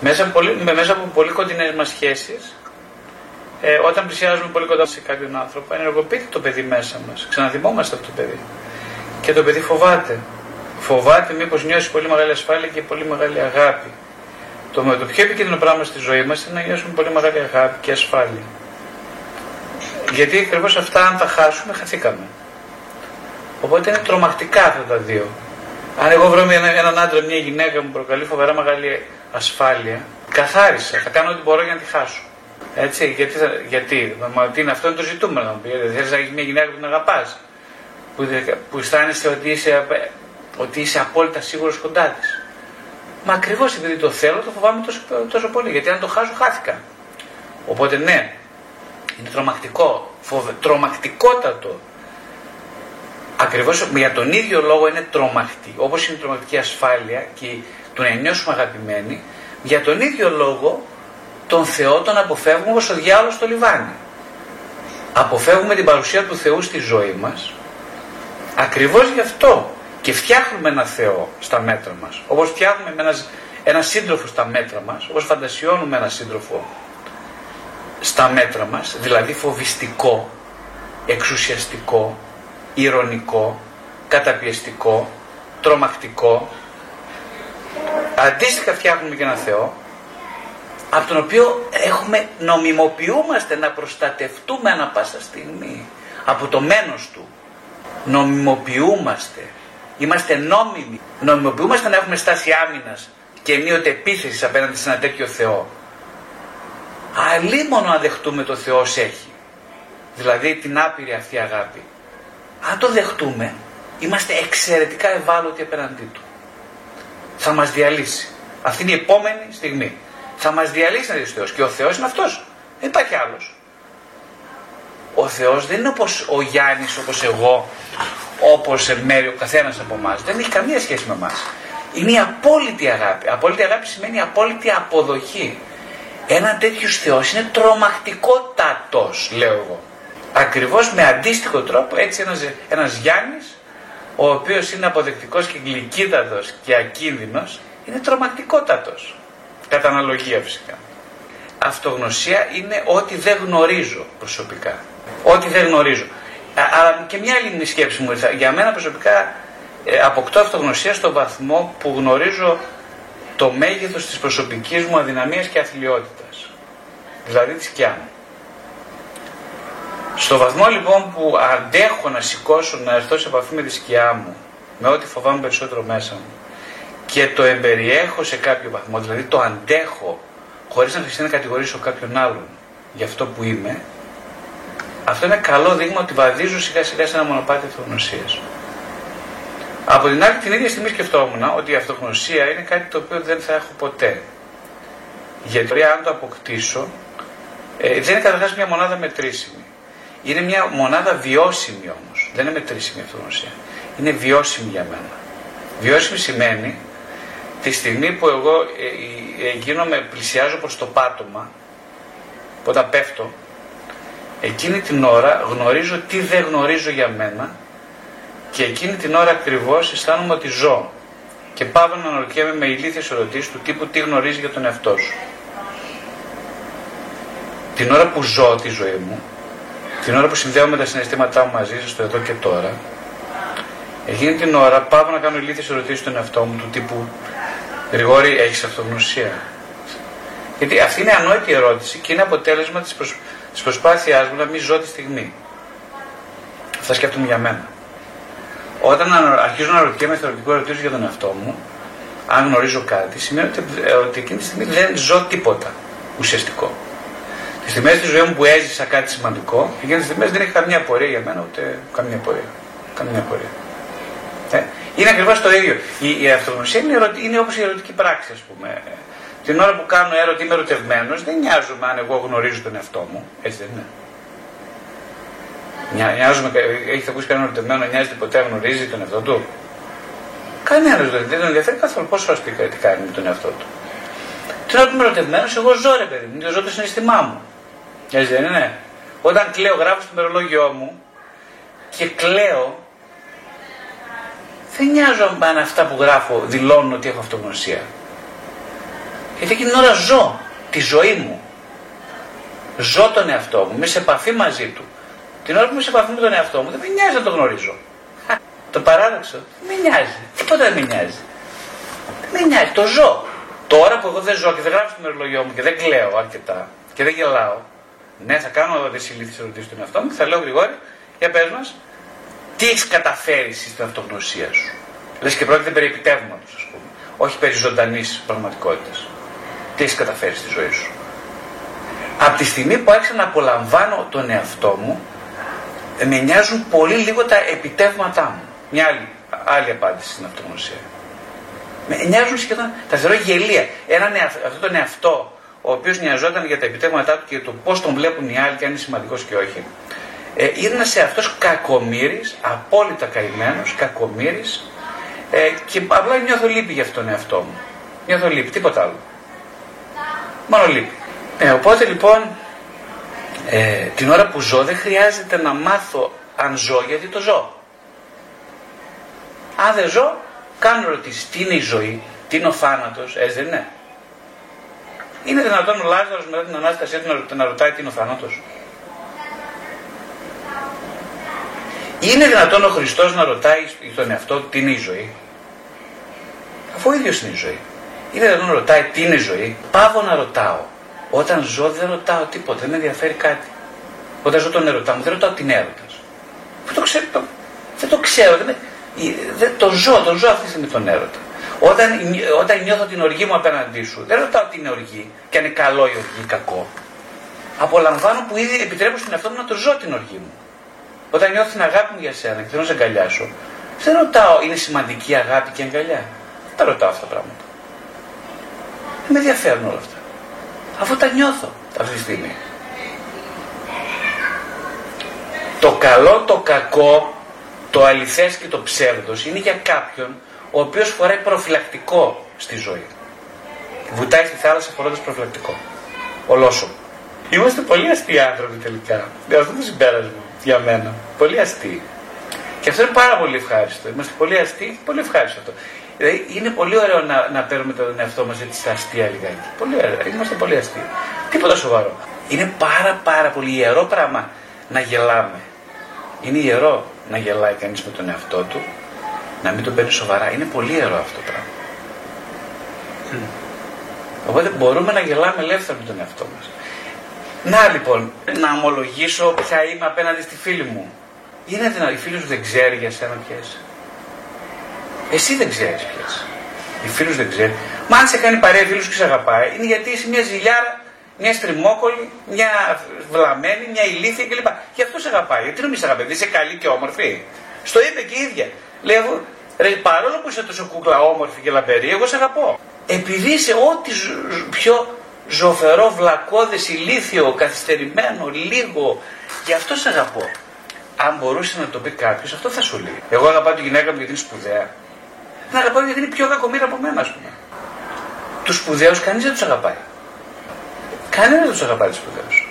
Μέσα, από πολύ, μέσα από πολύ κοντινές μας σχέσεις, ε, όταν πλησιάζουμε πολύ κοντά σε κάποιον άνθρωπο, ενεργοποιείται το παιδί μέσα μας. Ξαναδημόμαστε από το παιδί. Και το παιδί φοβάται. Φοβάται μήπως νιώσει πολύ μεγάλη ασφάλεια και πολύ μεγάλη αγάπη. Το, το πιο επικίνδυνο πράγμα στη ζωή μας είναι να νιώσουμε πολύ μεγάλη αγάπη και ασφάλεια. Γιατί ακριβώς αυτά, αν τα χάσουμε, χαθήκαμε. Οπότε είναι τρομακτικά αυτά τα δύο. Αν εγώ βρω έναν άντρα, μια γυναίκα μου προκαλεί φοβερά μεγάλη ασφάλεια, καθάρισα, θα κάνω ό,τι μπορώ για να τη χάσω. Έτσι, γιατί, θα, γιατί; Μα, τι είναι, αυτό είναι το ζητούμενο. Να πει, θέλεις να έχεις μια γυναίκα που την αγαπάς, που, που αισθάνεσαι ότι είσαι, ότι είσαι απόλυτα σίγουρος κοντά της. Μα ακριβώς επειδή το θέλω, το φοβάμαι τόσο, τόσο πολύ. Γιατί αν το χάσω, χάθηκα. Οπότε ναι, είναι τρομακτικό, φοβε, τρομακτικότατο. Ακριβώς για τον ίδιο λόγο είναι τρομακτή. Όπως είναι τρομακτική ασφάλεια και το να νιώσουμε αγαπημένοι, για τον ίδιο λόγο τον Θεό τον αποφεύγουμε όπως ο διάολος στο λιβάνι. Αποφεύγουμε την παρουσία του Θεού στη ζωή μας ακριβώς γι' αυτό και φτιάχνουμε ένα Θεό στα μέτρα μας όπως φτιάχνουμε ένας, ένα σύντροφο στα μέτρα μας όπως φαντασιώνουμε ένα σύντροφο στα μέτρα μας δηλαδή φοβιστικό, εξουσιαστικό, ηρωνικό, καταπιεστικό, τρομακτικό αντίστοιχα φτιάχνουμε και ένα Θεό από τον οποίο έχουμε, νομιμοποιούμαστε να προστατευτούμε ανα πάσα στιγμή από το μένος του. Νομιμοποιούμαστε. Είμαστε νόμιμοι. Νομιμοποιούμαστε να έχουμε στάση άμυνας και ενίοτε επίθεσης απέναντι σε ένα τέτοιο Θεό. Αλλήμωνο αν δεχτούμε το Θεό έχει. Δηλαδή την άπειρη αυτή αγάπη. Αν το δεχτούμε, είμαστε εξαιρετικά ευάλωτοι απέναντί του. Θα μας διαλύσει. Αυτή είναι η επόμενη στιγμή θα μας διαλύσει να δεις ο Θεός. Και ο Θεός είναι αυτός. Δεν υπάρχει άλλος. Ο Θεός δεν είναι όπως ο Γιάννης, όπως εγώ, όπως μέρη ο καθένας από εμάς. Δεν έχει καμία σχέση με εμάς. Είναι η απόλυτη αγάπη. Απόλυτη αγάπη σημαίνει απόλυτη αποδοχή. Ένα τέτοιος Θεός είναι τρομακτικότατος, λέω εγώ. Ακριβώς με αντίστοιχο τρόπο έτσι ένας, ένας Γιάννης, ο οποίος είναι αποδεκτικός και γλυκύτατος και ακίνδυνος, είναι τρομακτικότατος. Κατά αναλογία φυσικά. Αυτογνωσία είναι ό,τι δεν γνωρίζω προσωπικά. Ό,τι δεν γνωρίζω. Αλλά και μια άλλη σκέψη μου ήρθα. Για μένα προσωπικά ε, αποκτώ αυτογνωσία στο βαθμό που γνωρίζω το μέγεθος της προσωπικής μου αδυναμίας και αθλειότητας. Δηλαδή τη σκιά μου. Στο βαθμό λοιπόν που αντέχω να σηκώσω, να έρθω σε επαφή με τη σκιά μου, με ό,τι φοβάμαι περισσότερο μέσα μου, και το εμπεριέχω σε κάποιο βαθμό, δηλαδή το αντέχω χωρίς να χρειαστεί να κατηγορήσω κάποιον άλλον για αυτό που είμαι, αυτό είναι καλό δείγμα ότι βαδίζω σιγά σιγά σε ένα μονοπάτι αυτογνωσίας. Από την άλλη την ίδια στιγμή σκεφτόμουν ότι η αυτογνωσία είναι κάτι το οποίο δεν θα έχω ποτέ. Γιατί αν το αποκτήσω, ε, δεν είναι καταρχάς μια μονάδα μετρήσιμη. Είναι μια μονάδα βιώσιμη όμως. Δεν είναι μετρήσιμη η αυτογνωσία. Είναι βιώσιμη για μένα. Βιώσιμη σημαίνει τη στιγμή που εγώ ε, ε, γίνομαι, πλησιάζω προς το πάτωμα, όταν πέφτω, εκείνη την ώρα γνωρίζω τι δεν γνωρίζω για μένα και εκείνη την ώρα ακριβώς αισθάνομαι ότι ζω και πάω να αναρωτιέμαι με ηλίθιες ερωτήσεις του τύπου τι γνωρίζει για τον εαυτό σου. Την ώρα που ζω τη ζωή μου, την ώρα που συνδέω με τα συναισθήματά μου μαζί σας το εδώ και τώρα, εκείνη την ώρα πάω να κάνω ηλίθιες ερωτήσεις στον εαυτό μου του τύπου Γρηγόρη, έχεις αυτογνωσία; Γιατί αυτή είναι ανόητη ερώτηση και είναι αποτέλεσμα της προσ... της προσπάθειάς μου να μην ζω τη στιγμή. Αυτά σκέφτομαι για μένα. Όταν αρχίζω να ρωτιέμαι θεωρητικό ερωτήσεις για τον εαυτό μου, αν γνωρίζω κάτι, σημαίνει ότι, ε, ότι εκείνη τη στιγμή δεν ζω τίποτα ουσιαστικό. Τι στιγμέ της ζωής μου που έζησα κάτι σημαντικό, εκείνες τις στιγμέ δεν έχει καμία πορεία για μένα, ούτε καμία πορεία. Καμία πορεία. Ε, είναι ακριβώς το ίδιο. Η, η αυτογνωσία είναι, ερω... είναι όπως η ερωτική πράξη, ας πούμε. Την ώρα που κάνω έρωτη, είμαι ερωτευμένος, δεν νοιάζομαι αν εγώ γνωρίζω τον εαυτό μου. Έτσι δεν είναι. Νοιάζομαι, έχετε ακούσει κανέναν ερωτευμένο να νοιάζεται ποτέ γνωρίζει τον εαυτό του; Κανένας δεν τον ενδιαφέρει καθόλου πόσο α πει τι κάνει με τον εαυτό του. Την ώρα που είμαι ερωτευμένος, εγώ ζω ρε παιδί μου, ζω το συναισθημά μου. Έτσι δεν είναι; Όταν κλαίω, γράφω στο μερολόγιο μου και κλαίω δεν νοιάζομαι αν αυτά που γράφω δηλώνουν ότι έχω αυτογνωσία. Γιατί εκείνη την ώρα ζω τη ζωή μου. Ζω τον εαυτό μου, είμαι σε επαφή μαζί του. Την ώρα που είμαι σε επαφή με τον εαυτό μου, δεν με νοιάζει να το γνωρίζω. Το παράδοξο. Δεν με νοιάζει. Τίποτα δεν με νοιάζει. Δεν με νοιάζει. Το ζω. Τώρα που εγώ δεν ζω και δεν γράφω στο μερολογιό μου και δεν κλαίω αρκετά και δεν γελάω. Ναι, θα κάνω εδώ τι ηλίθιε ερωτήσει στον εαυτό μου και θα λέω γρηγόρη, για πες μας, τι έχεις καταφέρει στην αυτογνωσία σου; Λες και πρόκειται περί επιτεύγματο, ας πούμε. Όχι περί ζωντανής πραγματικότητας. Τι έχεις καταφέρει στη ζωή σου; Από τη στιγμή που άρχισα να απολαμβάνω τον εαυτό μου, με νοιάζουν πολύ λίγο τα επιτεύγματά μου. Μια άλλη, άλλη απάντηση στην αυτογνωσία. Με νοιάζουν σχεδόν, τα θεωρώ γελία. Έναν αυτό τον εαυτό, ο οποίος νοιαζόταν για τα επιτεύγματά του και το πώς τον βλέπουν οι άλλοι και αν είναι σημαντικός και όχι, ε, είναι σε αυτό κακομύρη, απόλυτα καημένος, κακομύρη ε, και απλά νιώθω λύπη για αυτόν τον εαυτό μου. Νιώθω λύπη, τίποτα άλλο. Μόνο λύπη. Ε, οπότε λοιπόν ε, την ώρα που ζω δεν χρειάζεται να μάθω αν ζω γιατί το ζω. Αν δεν ζω, κάνω ερωτήσεις. Τι είναι η ζωή, τι είναι ο θάνατος, έτσι δεν είναι. Είναι δυνατόν ο Λάζαρος μετά την ανάστασή του να ρωτάει τι είναι ο θάνατος; Είναι δυνατόν ο Χριστός να ρωτάει τον εαυτό τι είναι η ζωή; Αφού ο ίδιος είναι η ζωή. Είναι δυνατόν να ρωτάει τι είναι η ζωή; Πάβω να ρωτάω. Όταν ζω δεν ρωτάω τίποτα, δεν με ενδιαφέρει κάτι. Όταν ζω τον ερωτά μου, δεν ρωτάω την έρωτας. Δεν το ξέρω, το, δεν το ξέρω. Δεν, δεν, το ζω, το ζω αυτή τη στιγμή τον έρωτα. Όταν, όταν νιώθω την οργή μου απέναντί σου, δεν ρωτάω τι είναι οργή και αν είναι καλό η οργή ή κακό. Απολαμβάνω που ήδη επιτρέπω στην εαυτό μου να το ζω την οργή μου. Όταν νιώθω την αγάπη μου για σένα και θέλω να σε αγκαλιάσω, δεν ρωτάω είναι σημαντική αγάπη και αγκαλιά; Δεν τα ρωτάω αυτά τα πράγματα. Δεν με ενδιαφέρουν όλα αυτά. Αφού τα νιώθω αυτή τη στιγμή. Το καλό, το κακό, το αληθές και το ψεύδος είναι για κάποιον ο οποίος φοράει προφυλακτικό στη ζωή. Βουτάει στη θάλασσα φορώντας προφυλακτικό. Ολόσο. Είμαστε πολύ αστείοι άνθρωποι τελικά. Αυτό το συμπέρασμα για μένα. Πολύ αστείοι. Και αυτό είναι πάρα πολύ ευχάριστο. Είμαστε πολύ αστείοι, πολύ ευχάριστο αυτό. Δηλαδή είναι πολύ ωραίο να, να παίρνουμε τον εαυτό μας έτσι στα αστεία λιγάκι. Πολύ ωραίο. Είμαστε πολύ αστείοι. Τίποτα σοβαρό. Είναι πάρα πάρα πολύ ιερό πράγμα να γελάμε. Είναι ιερό να γελάει κανείς με τον εαυτό του, να μην τον παίρνει σοβαρά. Είναι πολύ ιερό αυτό το πράγμα. Mm. Οπότε μπορούμε να γελάμε ελεύθερα με τον εαυτό μας. Να λοιπόν, να ομολογήσω ποια είμαι απέναντι στη φίλη μου. Είναι δυνατόν, η φίλη σου δεν ξέρει για σένα ποιες. Εσύ δεν ξέρεις ποιες. Οι φίλου δεν ξέρει. Μα αν σε κάνει παρέα φίλου και σε αγαπάει, είναι γιατί είσαι μια ζηλιάρα, μια στριμόκολη, μια βλαμμένη, μια ηλίθια κλπ. Γι' αυτό σε αγαπάει. Γιατί να μην σε αγαπάει, είσαι καλή και όμορφη. Στο είπε και η ίδια. Λέει εγώ, ρε, παρόλο που είσαι τόσο κούκλα όμορφη και λαμπερή, εγώ σε αγαπώ. Επειδή είσαι ό,τι πιο ζωφερό, βλακώδες, ηλίθιο, καθυστερημένο, λίγο, γι' αυτό σε αγαπώ. Αν μπορούσε να το πει κάποιος, αυτό θα σου λέει. Εγώ αγαπάω τη γυναίκα μου γιατί είναι σπουδαία. Δεν αγαπάω γιατί είναι πιο κακομοίρα από μένα, ας πούμε. Τους σπουδαίους κανείς δεν τους αγαπάει. Κανένας δεν τους αγαπάει τους σπουδαίους.